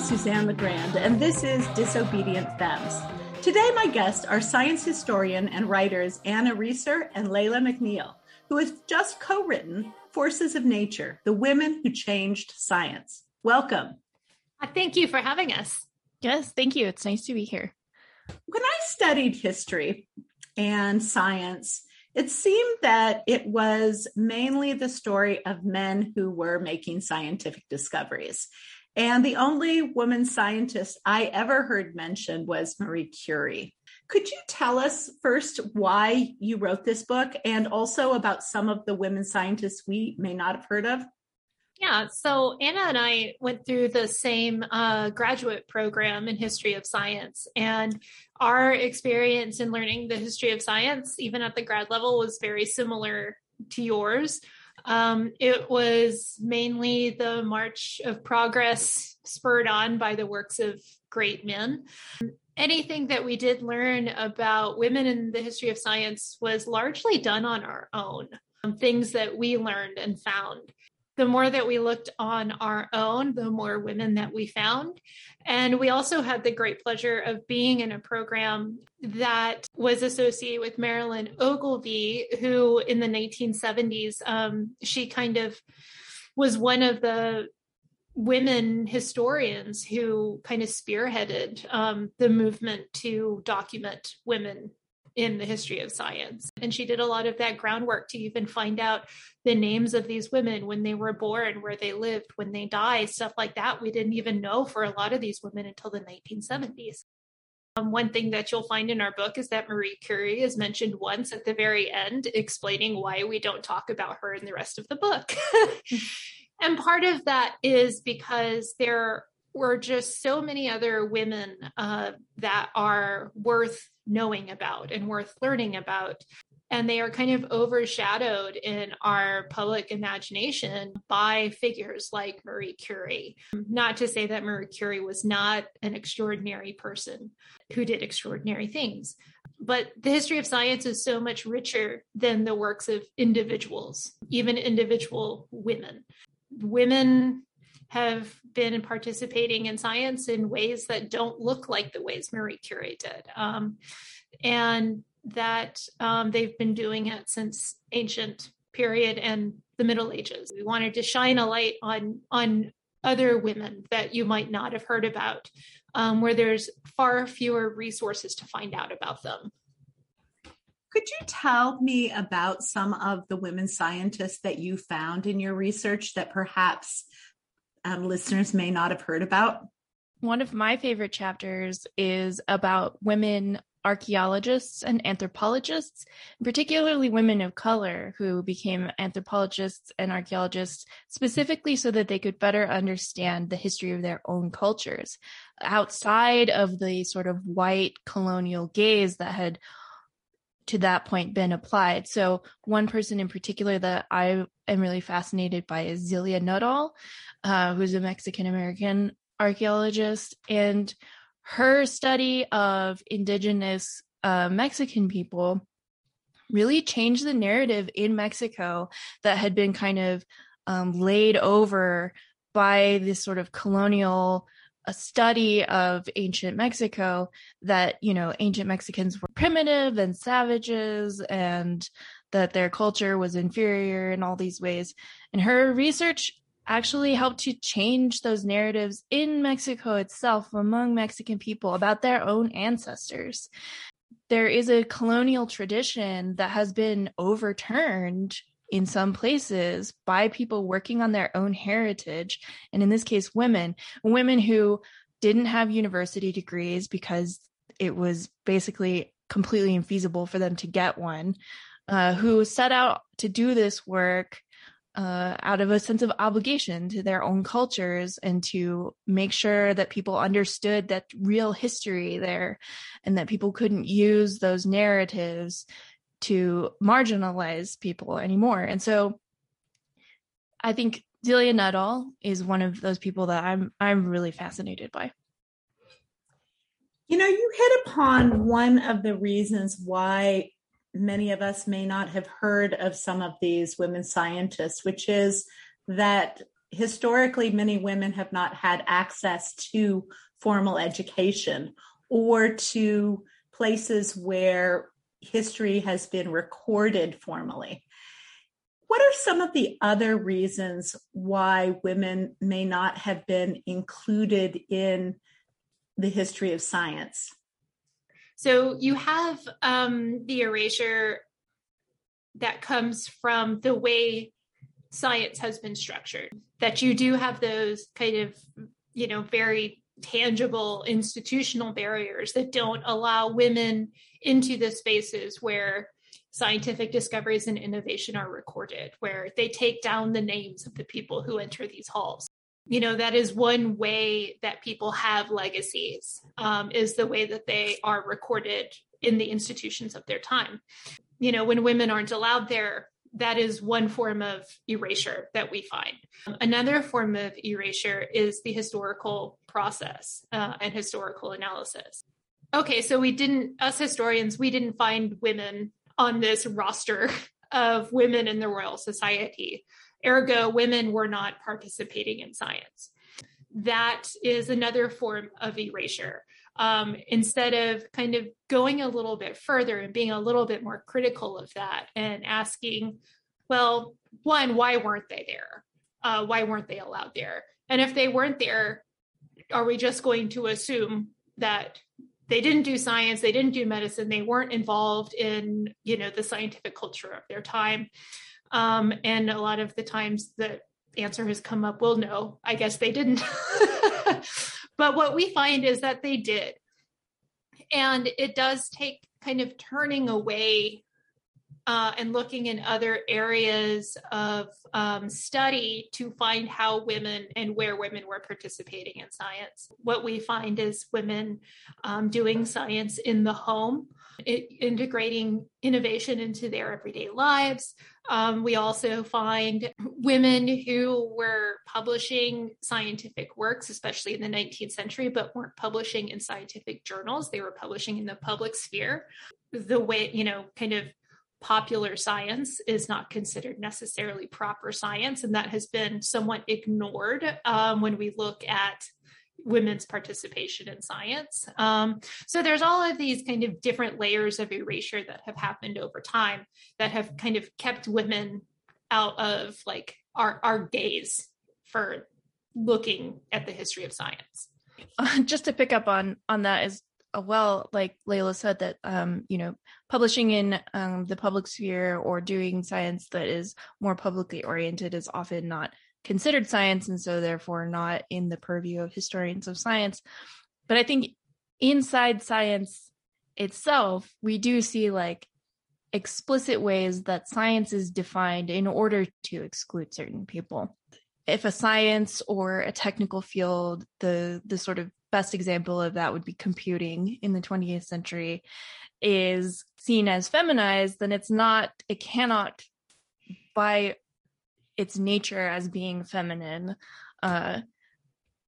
Suzanne LeGrand, and this is Disobedient Femmes. Today, my guests are science historian and writers Anna Reser and Leila McNeill, who has just co written Forces of Nature The Women Who Changed Science. Welcome. Uh, thank you for having us. Yes, thank you. It's nice to be here. When I studied history and science, it seemed that it was mainly the story of men who were making scientific discoveries. And the only woman scientist I ever heard mentioned was Marie Curie. Could you tell us first why you wrote this book and also about some of the women scientists we may not have heard of? Yeah, so Anna and I went through the same uh, graduate program in history of science, and our experience in learning the history of science, even at the grad level, was very similar to yours. Um, it was mainly the march of progress spurred on by the works of great men. Anything that we did learn about women in the history of science was largely done on our own, um, things that we learned and found the more that we looked on our own, the more women that we found. And we also had the great pleasure of being in a program that was associated with Marilyn Ogilvie, who in the 1970s, um, she kind of was one of the women historians who kind of spearheaded um, the movement to document women in the history of science. And she did a lot of that groundwork to even find out the names of these women when they were born, where they lived, when they died, stuff like that. We didn't even know for a lot of these women until the 1970s. Um, one thing that you'll find in our book is that Marie Curie is mentioned once at the very end, explaining why we don't talk about her in the rest of the book. and part of that is because there were just so many other women uh, that are worth knowing about and worth learning about. And they are kind of overshadowed in our public imagination by figures like Marie Curie. Not to say that Marie Curie was not an extraordinary person who did extraordinary things, but the history of science is so much richer than the works of individuals, even individual women. Women have been participating in science in ways that don't look like the ways Marie Curie did. Um, and that um, they've been doing it since ancient period and the Middle Ages. We wanted to shine a light on on other women that you might not have heard about, um, where there's far fewer resources to find out about them. Could you tell me about some of the women scientists that you found in your research that perhaps um, listeners may not have heard about? One of my favorite chapters is about women archaeologists and anthropologists, particularly women of color who became anthropologists and archaeologists specifically so that they could better understand the history of their own cultures outside of the sort of white colonial gaze that had to that point been applied. So one person in particular that I am really fascinated by is Zelia Nuttall, uh, who's a Mexican American archaeologist, and her study of indigenous uh, Mexican people really changed the narrative in Mexico that had been kind of um, laid over by this sort of colonial a study of ancient Mexico that, you know, ancient Mexicans were primitive and savages and that their culture was inferior in all these ways. And her research actually helped to change those narratives in Mexico itself among Mexican people about their own ancestors. There is a colonial tradition that has been overturned in some places by people working on their own heritage. And in this case, women, women who didn't have university degrees because it was basically completely infeasible for them to get one, uh, who set out to do this work uh, out of a sense of obligation to their own cultures and to make sure that people understood that real history there and that people couldn't use those narratives to marginalize people anymore. And so I think Zelia Nuttall is one of those people that I'm I'm really fascinated by. You know, you hit upon one of the reasons why many of us may not have heard of some of these women scientists, which is that historically, many women have not had access to formal education or to places where history has been recorded formally. What are some of the other reasons why women may not have been included in the history of science? So you have um, the erasure that comes from the way science has been structured, that you do have those kind of, you know, very tangible institutional barriers that don't allow women into the spaces where scientific discoveries and innovation are recorded, where they take down the names of the people who enter these halls. You know, that is one way that people have legacies, um, is the way that they are recorded in the institutions of their time. You know, when women aren't allowed there, that is one form of erasure that we find. Another form of erasure is the historical process uh, and historical analysis. Okay, so we didn't, us historians, we didn't find women on this roster of women in the Royal Society. Ergo, women were not participating in science. That is another form of erasure. Um, instead of kind of going a little bit further and being a little bit more critical of that and asking, well, one, why weren't they there? Uh, why weren't they allowed there? And if they weren't there, are we just going to assume that they didn't do science, they didn't do medicine, they weren't involved in, you know, the scientific culture of their time? Um, and a lot of the times the answer has come up, well, no, I guess they didn't. But what we find is that they did. And it does take kind of turning away uh, and looking in other areas of um, study to find how women and where women were participating in science. What we find is women um, doing science in the home, it, integrating innovation into their everyday lives, um, we also find women who were publishing scientific works, especially in the 19th century, but weren't publishing in scientific journals. They were publishing in the public sphere. The way, you know, kind of popular science is not considered necessarily proper science, and that has been somewhat ignored um, when we look at women's participation in science. Um, so there's all of these kind of different layers of erasure that have happened over time that have kind of kept women out of like our our gaze for looking at the history of science. Just to pick up on on that is uh, well, like Leila said, that um, you know, publishing in um, the public sphere or doing science that is more publicly oriented is often not considered science and so therefore not in the purview of historians of science. But I think inside science itself, we do see like explicit ways that science is defined in order to exclude certain people. If a science or a technical field, the the sort of best example of that would be computing in the 20th century is seen as feminized, then it's not, it cannot by its nature as being feminine uh,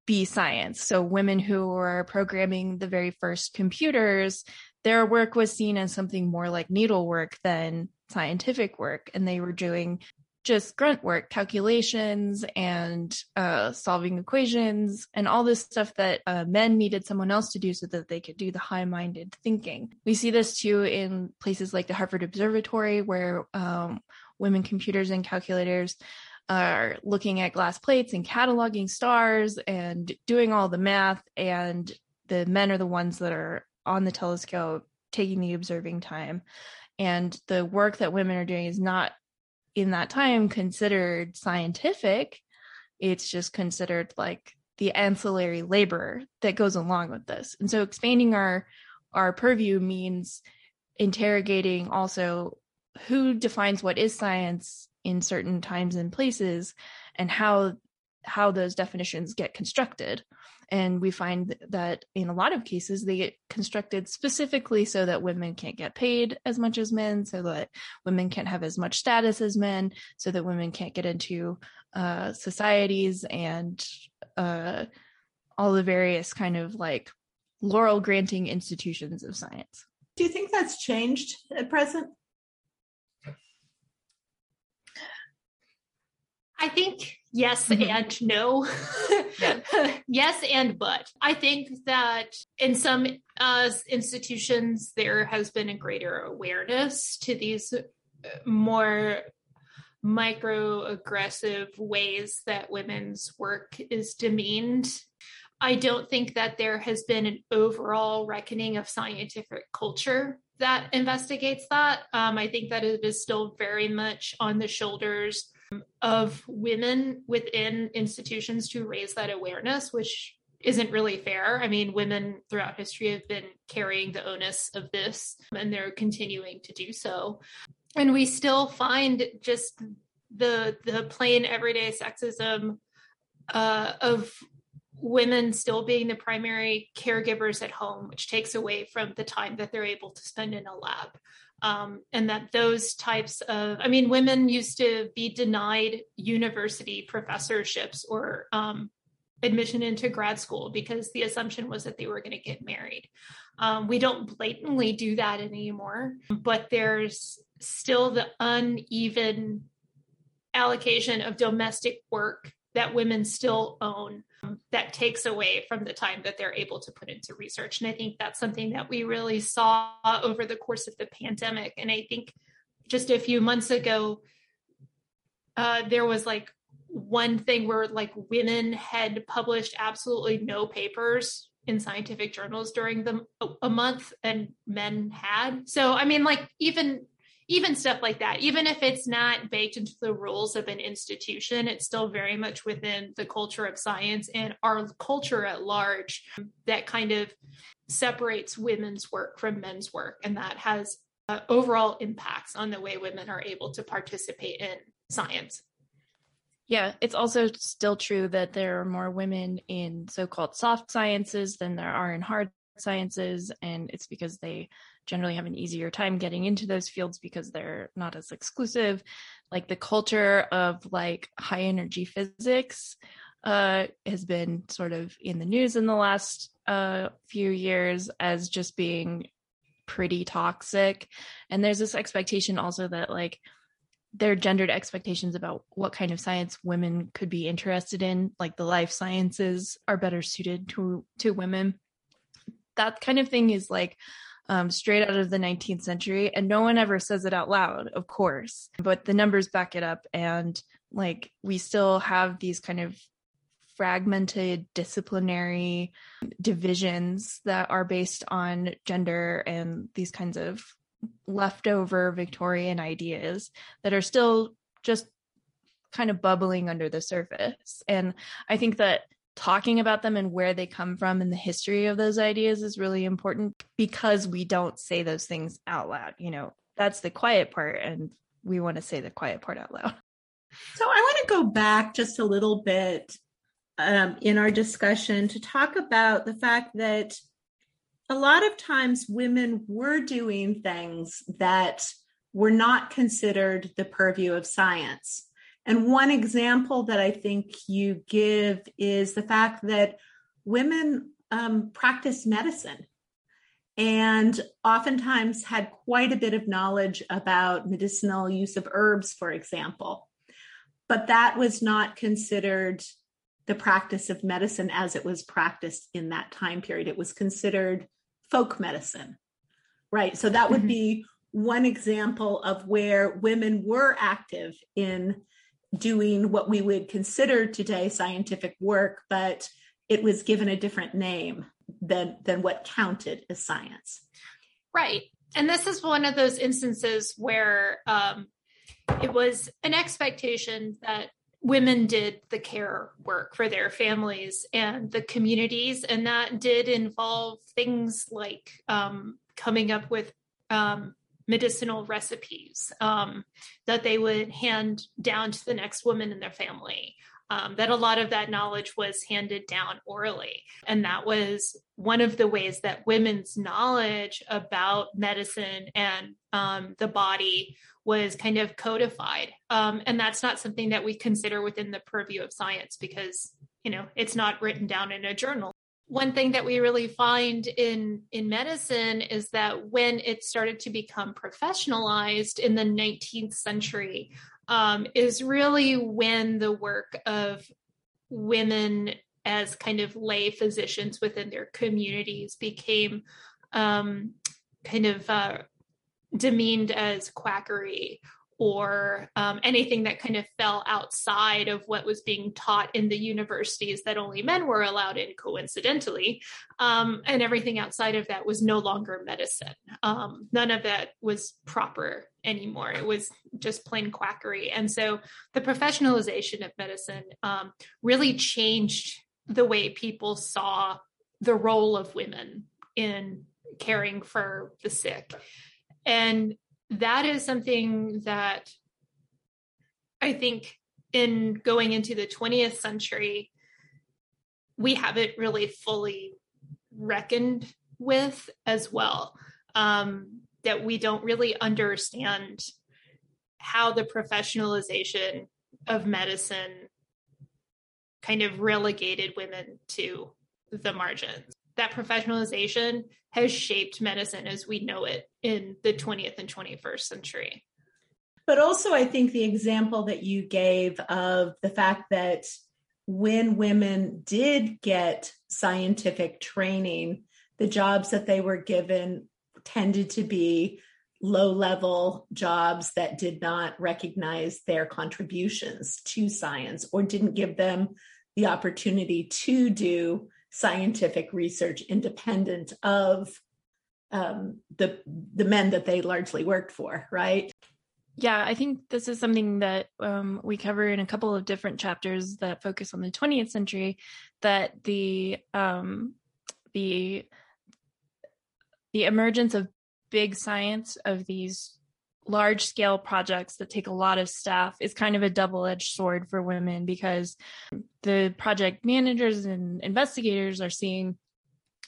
be science. So women who were programming the very first computers, their work was seen as something more like needlework than scientific work, and they were doing just grunt work, calculations and uh, solving equations and all this stuff that uh, men needed someone else to do so that they could do the high minded thinking. We see this too in places like the Harvard Observatory, where um, women computers and calculators are looking at glass plates and cataloging stars and doing all the math and the men are the ones that are on the telescope taking the observing time. And the work that women are doing is not in that time considered scientific. It's just considered like the ancillary labor that goes along with this. And so expanding our our purview means interrogating also who defines what is science in certain times and places and how how those definitions get constructed. And we find that in a lot of cases they get constructed specifically so that women can't get paid as much as men so that women can't have as much status as men so that women can't get into uh, societies and uh, all the various kind of like laurel granting institutions of science. Do you think that's changed at present I think yes mm-hmm. and no. yes and but. I think that in some uh, institutions, there has been a greater awareness to these uh, more microaggressive ways that women's work is demeaned. I don't think that there has been an overall reckoning of scientific culture that investigates that. Um, I think that it is still very much on the shoulders of women within institutions to raise that awareness, which isn't really fair. I mean, women throughout history have been carrying the onus of this and they're continuing to do so. And we still find just the the plain everyday sexism uh, of women still being the primary caregivers at home, which takes away from the time that they're able to spend in a lab um, and that those types of i mean women used to be denied university professorships or um, admission into grad school because the assumption was that they were going to get married. Um, we don't blatantly do that anymore but there's still the uneven allocation of domestic work that women still own that takes away from the time that they're able to put into research. And I think that's something that we really saw over the course of the pandemic. And I think just a few months ago, uh, there was like one thing where like women had published absolutely no papers in scientific journals during the a month and men had so i mean like even even stuff like that, even if it's not baked into the rules of an institution, it's still very much within the culture of science and our culture at large that kind of separates women's work from men's work. And that has uh, overall impacts on the way women are able to participate in science. Yeah, it's also still true that there are more women in so called soft sciences than there are in hard sciences. And it's because they generally have an easier time getting into those fields because they're not as exclusive. Like the culture of like high energy physics uh, has been sort of in the news in the last uh, few years as just being pretty toxic. And there's this expectation also that like there are gendered expectations about what kind of science women could be interested in like the life sciences are better suited to to women that kind of thing is like um, straight out of the 19th century. And no one ever says it out loud, of course, but the numbers back it up. And like we still have these kind of fragmented disciplinary divisions that are based on gender and these kinds of leftover Victorian ideas that are still just kind of bubbling under the surface. And I think that talking about them and where they come from and the history of those ideas is really important because we don't say those things out loud. You know, that's the quiet part, and we want to say the quiet part out loud. So I want to go back just a little bit um, in our discussion to talk about the fact that a lot of times women were doing things that were not considered the purview of science. And one example that I think you give is the fact that women um, practice medicine and oftentimes had quite a bit of knowledge about medicinal use of herbs, for example. But that was not considered the practice of medicine as it was practiced in that time period. It was considered folk medicine, right? So that would mm-hmm. be one example of where women were active in doing what we would consider today scientific work, but it was given a different name than than what counted as science. Right, and this is one of those instances where um, it was an expectation that women did the care work for their families and the communities, and that did involve things like um, coming up with um, medicinal recipes um, that they would hand down to the next woman in their family. Um, that a lot of that knowledge was handed down orally. And that was one of the ways that women's knowledge about medicine and um, the body was kind of codified. Um, and that's not something that we consider within the purview of science because, you know, it's not written down in a journal. One thing that we really find in in medicine is that when it started to become professionalized in the 19th century um, is really when the work of women as kind of lay physicians within their communities became um, kind of uh, demeaned as quackery or um, anything that kind of fell outside of what was being taught in the universities that only men were allowed in coincidentally um, and everything outside of that was no longer medicine. Um, none of that was proper anymore. It was just plain quackery. And so the professionalization of medicine um, really changed the way people saw the role of women in caring for the sick. And that is something that I think in going into the 20th century, we haven't really fully reckoned with as well. Um, that we don't really understand how the professionalization of medicine kind of relegated women to the margins. That professionalization has shaped medicine as we know it in the 20th and 21st century. But also, I think the example that you gave of the fact that when women did get scientific training, the jobs that they were given tended to be low level jobs that did not recognize their contributions to science or didn't give them the opportunity to do scientific research independent of um, the the men that they largely worked for, right? Yeah, I think this is something that um, we cover in a couple of different chapters that focus on the 20th century. That the um, the the emergence of big science of these large scale projects that take a lot of staff is kind of a double edged sword for women because the project managers and investigators are seeing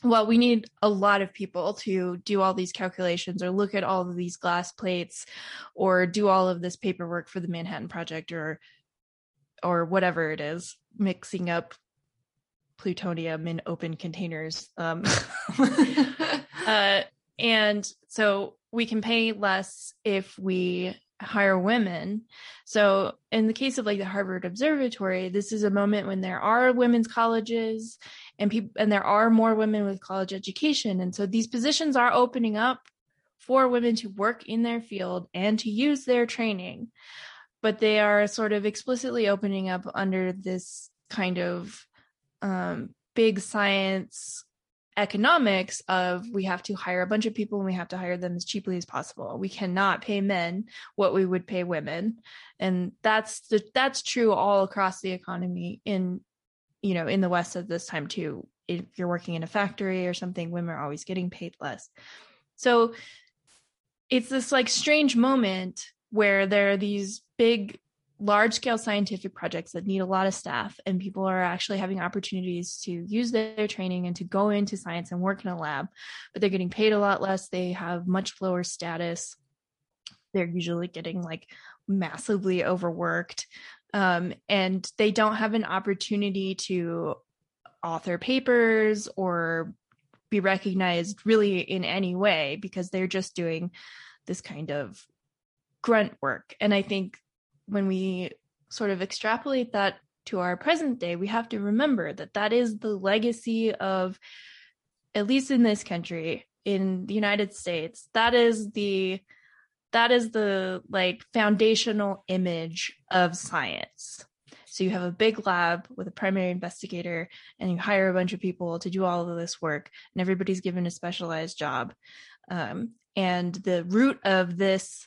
well, we need a lot of people to do all these calculations or look at all of these glass plates or do all of this paperwork for the Manhattan Project or or whatever it is, mixing up plutonium in open containers. Um, uh, and so we can pay less if we hire women. So in the case of like the Harvard Observatory, this is a moment when there are women's colleges and people and there are more women with college education and so these positions are opening up for women to work in their field and to use their training but they are sort of explicitly opening up under this kind of um, big science economics of we have to hire a bunch of people and we have to hire them as cheaply as possible. We cannot pay men what we would pay women. And that's the, that's true all across the economy in you know in the west at this time too. If you're working in a factory or something, women are always getting paid less. So it's this like strange moment where there are these big large scale scientific projects that need a lot of staff and people are actually having opportunities to use their training and to go into science and work in a lab but they're getting paid a lot less. They have much lower status. They're usually getting like massively overworked um, and they don't have an opportunity to author papers or be recognized really in any way because they're just doing this kind of grunt work. And i think when we sort of extrapolate that to our present day, we have to remember that that is the legacy of, at least in this country, in the United States, that is the that is the like foundational image of science. So you have a big lab with a primary investigator and you hire a bunch of people to do all of this work and everybody's given a specialized job. Um, and the root of this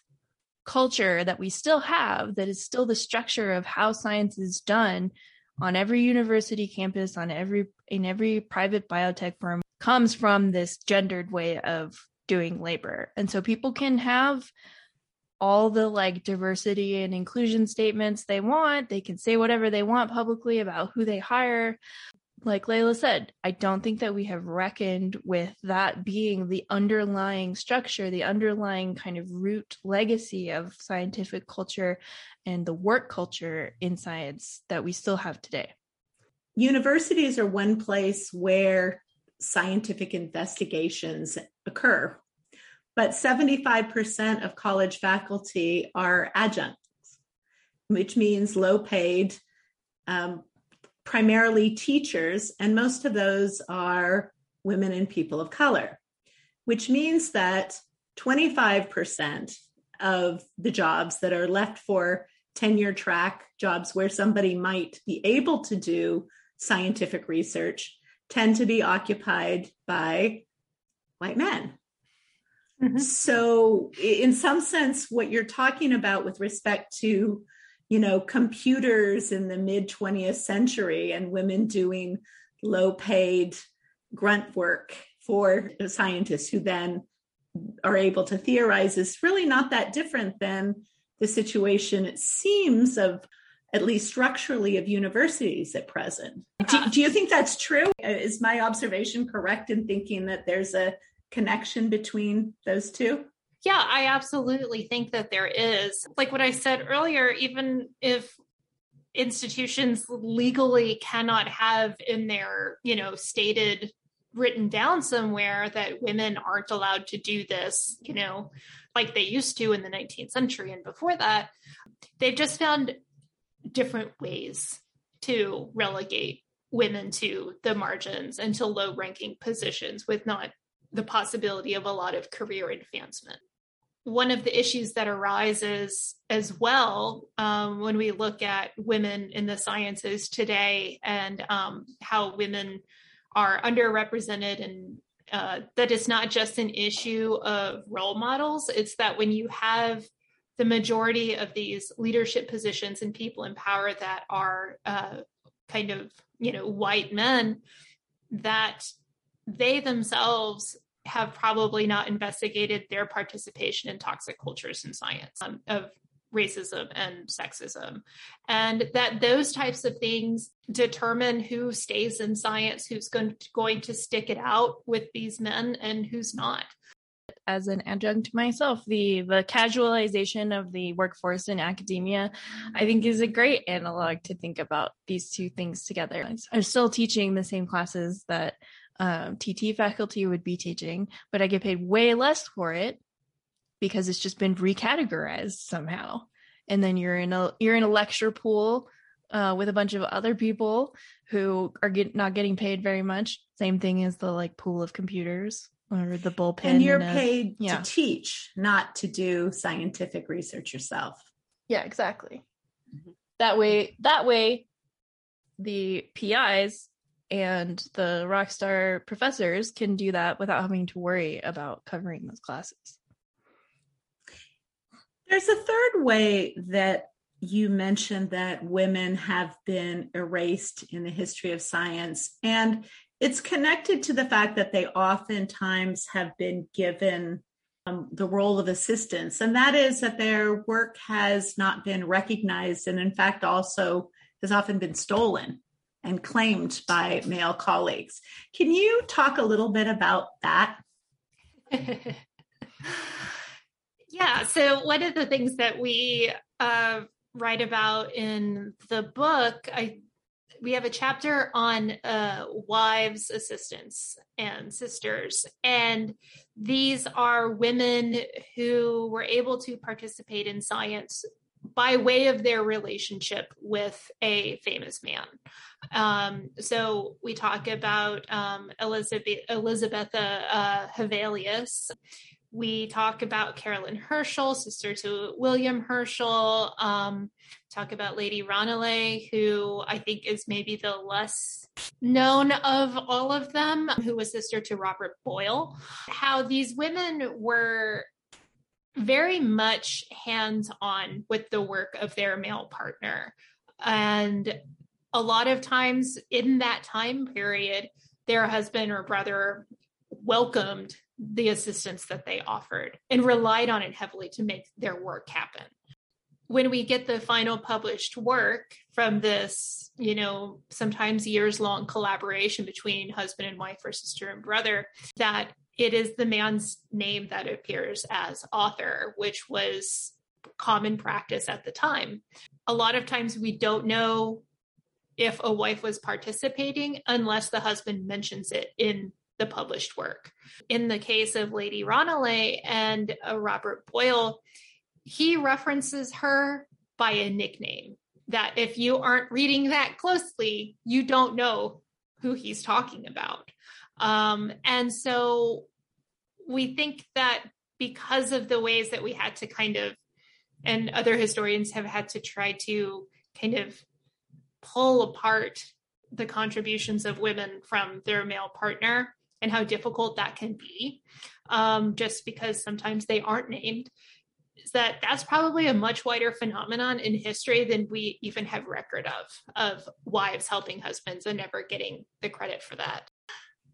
culture that we still have that is still the structure of how science is done on every university campus on every in every private biotech firm comes from this gendered way of doing labor. And so people can have all the like diversity and inclusion statements they want. They can say whatever they want publicly about who they hire like Leila said, I don't think that we have reckoned with that being the underlying structure, the underlying kind of root legacy of scientific culture and the work culture in science that we still have today. Universities are one place where scientific investigations occur. But 75% of college faculty are adjuncts, which means low paid, um, primarily teachers, and most of those are women and people of color, which means that 25% of the jobs that are left for tenure track jobs where somebody might be able to do scientific research tend to be occupied by white men. Mm-hmm. So, in some sense, what you're talking about with respect to, you know, computers in the mid 20th century and women doing low paid grunt work for scientists who then are able to theorize is really not that different than the situation, it seems, of at least structurally of universities at present. Do, uh-huh. do, you think that's true? Is my observation correct in thinking that there's a connection between those two? Yeah, I absolutely think that there is. Like what I said earlier, even if institutions legally cannot have in their, you know, stated written down somewhere that women aren't allowed to do this, you know, like they used to in the 19th century and before that. They've just found different ways to relegate women to the margins and to low ranking positions with not the possibility of a lot of career advancement. One of the issues that arises as well um, when we look at women in the sciences today and um, how women are underrepresented and uh, that it's not just an issue of role models it's that when you have the majority of these leadership positions and people in power that are uh, kind of you know white men that they themselves have probably not investigated their participation in toxic cultures in science um, of racism and sexism. And that those types of things determine who stays in science who's going to, going to stick it out with these men and who's not. As an adjunct myself the the casualization of the workforce in academia i think is a great analog to think about these two things together. I'm still teaching the same classes that um, tt faculty would be teaching but i get paid way less for it because it's just been recategorized somehow. And then you're in a you're in a lecture pool uh, with a bunch of other people who are get, not getting paid very much. Same thing as the like pool of computers or the bullpen. And you're a, paid yeah. to teach, not to do scientific research yourself. Yeah, exactly. Mm-hmm. That way, that way, the PIs and the rockstar professors can do that without having to worry about covering those classes. There's a third way that you mentioned that women have been erased in the history of science. And it's connected to the fact that they oftentimes have been given um, the role of assistants, and that is that their work has not been recognized, and in fact, also has often been stolen and claimed by male colleagues. Can you talk a little bit about that? Yeah. So one of the things that we uh, write about in the book, I we have a chapter on uh, wives, assistants, and sisters, and these are women who were able to participate in science by way of their relationship with a famous man. Um, so we talk about um, Elizabeth Elizabeth uh, Hevelius, we talk about Carolyn Herschel, sister to William Herschel. Um, talk about Lady Ranelagh, who I think is maybe the less known of all of them, who was sister to Robert Boyle. How these women were very much hands on with the work of their male partner. And a lot of times in that time period, their husband or brother welcomed the assistance that they offered and relied on it heavily to make their work happen. When we get the final published work from this, you know, sometimes years long collaboration between husband and wife or sister and brother, that it is the man's name that appears as author, which was common practice at the time. A lot of times we don't know if a wife was participating unless the husband mentions it in the published work. In the case of Lady Ranelagh and uh, Robert Boyle, he references her by a nickname that if you aren't reading that closely, you don't know who he's talking about. Um, and so we think that because of the ways that we had to kind of, and other historians have had to try to kind of pull apart the contributions of women from their male partner and how difficult that can be um, just because sometimes they aren't named is that that's probably a much wider phenomenon in history than we even have record of of wives helping husbands and never getting the credit for that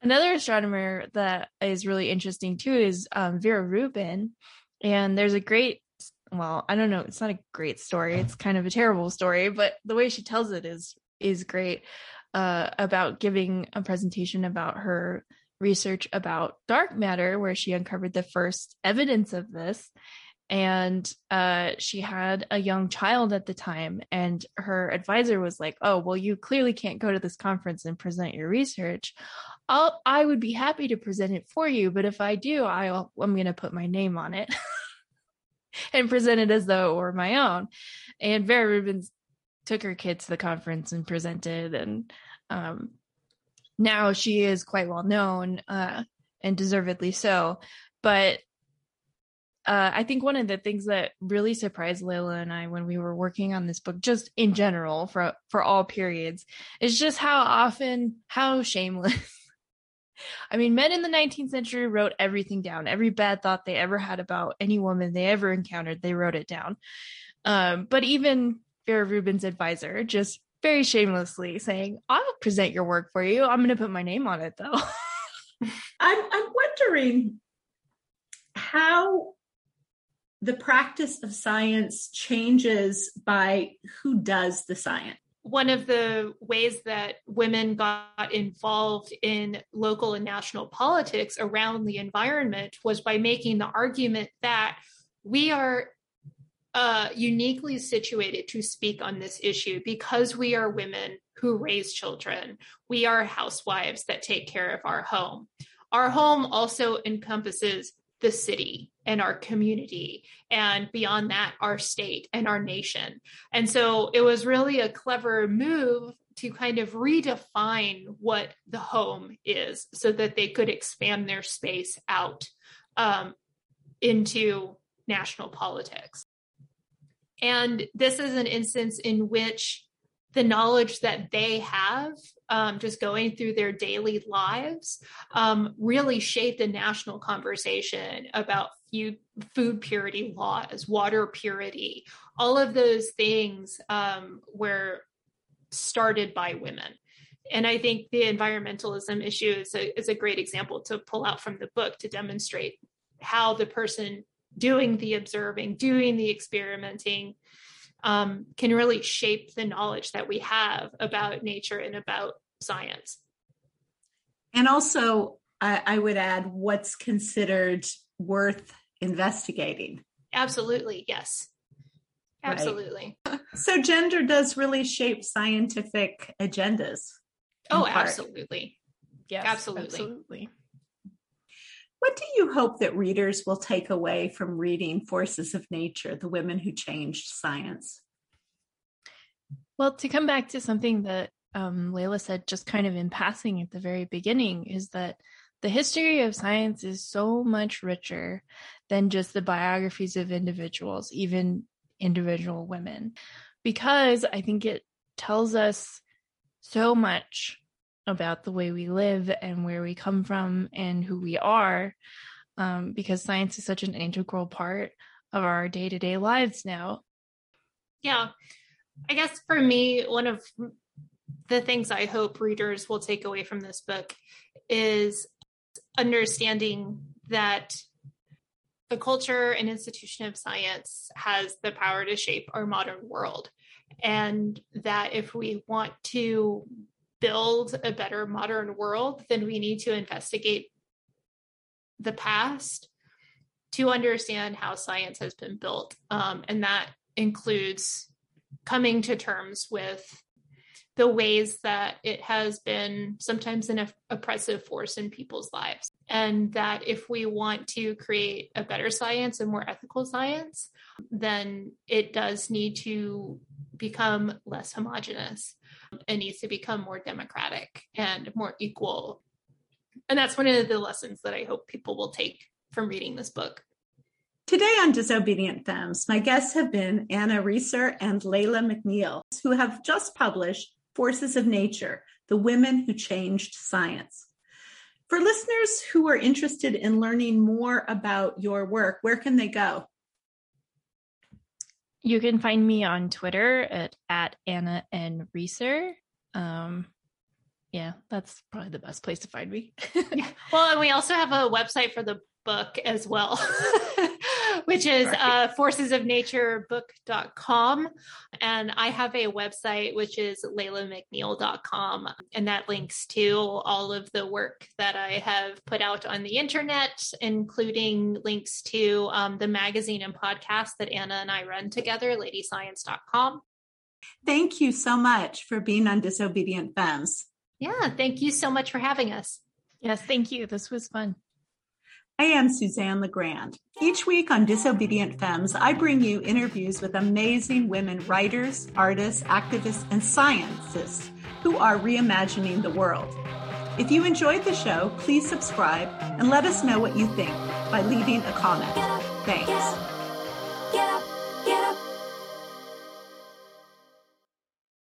another astronomer that is really interesting too is um, vera rubin and there's a great well i don't know it's not a great story it's kind of a terrible story but the way she tells it is is great uh, about giving a presentation about her research about dark matter, where she uncovered the first evidence of this. And uh, she had a young child at the time, and her advisor was like, "Oh, well, you clearly can't go to this conference and present your research. I'll, I would be happy to present it for you, but if I do, I'll, I'm going to put my name on it." and present it as though it were my own. And Vera Rubins took her kids to the conference and presented and um, now she is quite well known uh, and deservedly so but uh, I think one of the things that really surprised Leila and I when we were working on this book, just in general for for all periods, is just how often how shameless. I mean, men in the 19th century wrote everything down. Every bad thought they ever had about any woman they ever encountered, they wrote it down. Um, but even Vera Rubin's advisor just very shamelessly saying, I'll present your work for you. I'm going to put my name on it though. I'm, I'm wondering how the practice of science changes by who does the science. One of the ways that women got involved in local and national politics around the environment was by making the argument that we are uh, uniquely situated to speak on this issue because we are women who raise children. We are housewives that take care of our home. Our home also encompasses the city and our community, and beyond that, our state and our nation. And so it was really a clever move to kind of redefine what the home is so that they could expand their space out um, into national politics. And this is an instance in which the knowledge that they have um, just going through their daily lives um, really shaped the national conversation about food, food purity laws, water purity, all of those things um, were started by women. And I think the environmentalism issue is a, is a great example to pull out from the book to demonstrate how the person doing the observing, doing the experimenting, um, can really shape the knowledge that we have about nature and about science. And also, I, I would add what's considered worth investigating. Absolutely, yes. Absolutely. Right. So, gender does really shape scientific agendas. Oh, absolutely. Yes, absolutely. Absolutely. What do you hope that readers will take away from reading Forces of Nature, The Women Who Changed Science? Well, to come back to something that um, Leila said just kind of in passing at the very beginning is that the history of science is so much richer than just the biographies of individuals, even individual women, because I think it tells us so much about the way we live and where we come from and who we are um, because science is such an integral part of our day-to-day lives now. Yeah. I guess for me one of the things i hope readers will take away from this book is understanding that the culture and institution of science has the power to shape our modern world and that if we want to build a better modern world, then we need to investigate the past to understand how science has been built. Um, and that includes coming to terms with the ways that it has been sometimes an oppressive force in people's lives. And that if we want to create a better science, a more ethical science, then it does need to become less homogenous. It needs to become more democratic and more equal. And that's one of the lessons that I hope people will take from reading this book. Today on Disobedient Femmes, my guests have been Anna Reser and Leila McNeill, who have just published Forces of Nature The Women Who Changed Science. For listeners who are interested in learning more about your work, where can they go? You can find me on Twitter at, at Anna N. Reser. Um, yeah, that's probably the best place to find me. yeah. Well, and we also have a website for the book as well, which is right. uh, forcesofnaturebook.com. And I have a website, which is leilamcneill.com. And that links to all of the work that I have put out on the internet, including links to um, the magazine and podcast that Anna and I run together, ladyscience.com. Thank you so much for being on Disobedient Femmes. Yeah, thank you so much for having us. Yes, thank you. This was fun. I am Suzanne LeGrand. Each week on Disobedient Femmes, I bring you interviews with amazing women writers, artists, activists, and scientists who are reimagining the world. If you enjoyed the show, please subscribe and let us know what you think by leaving a comment. Thanks.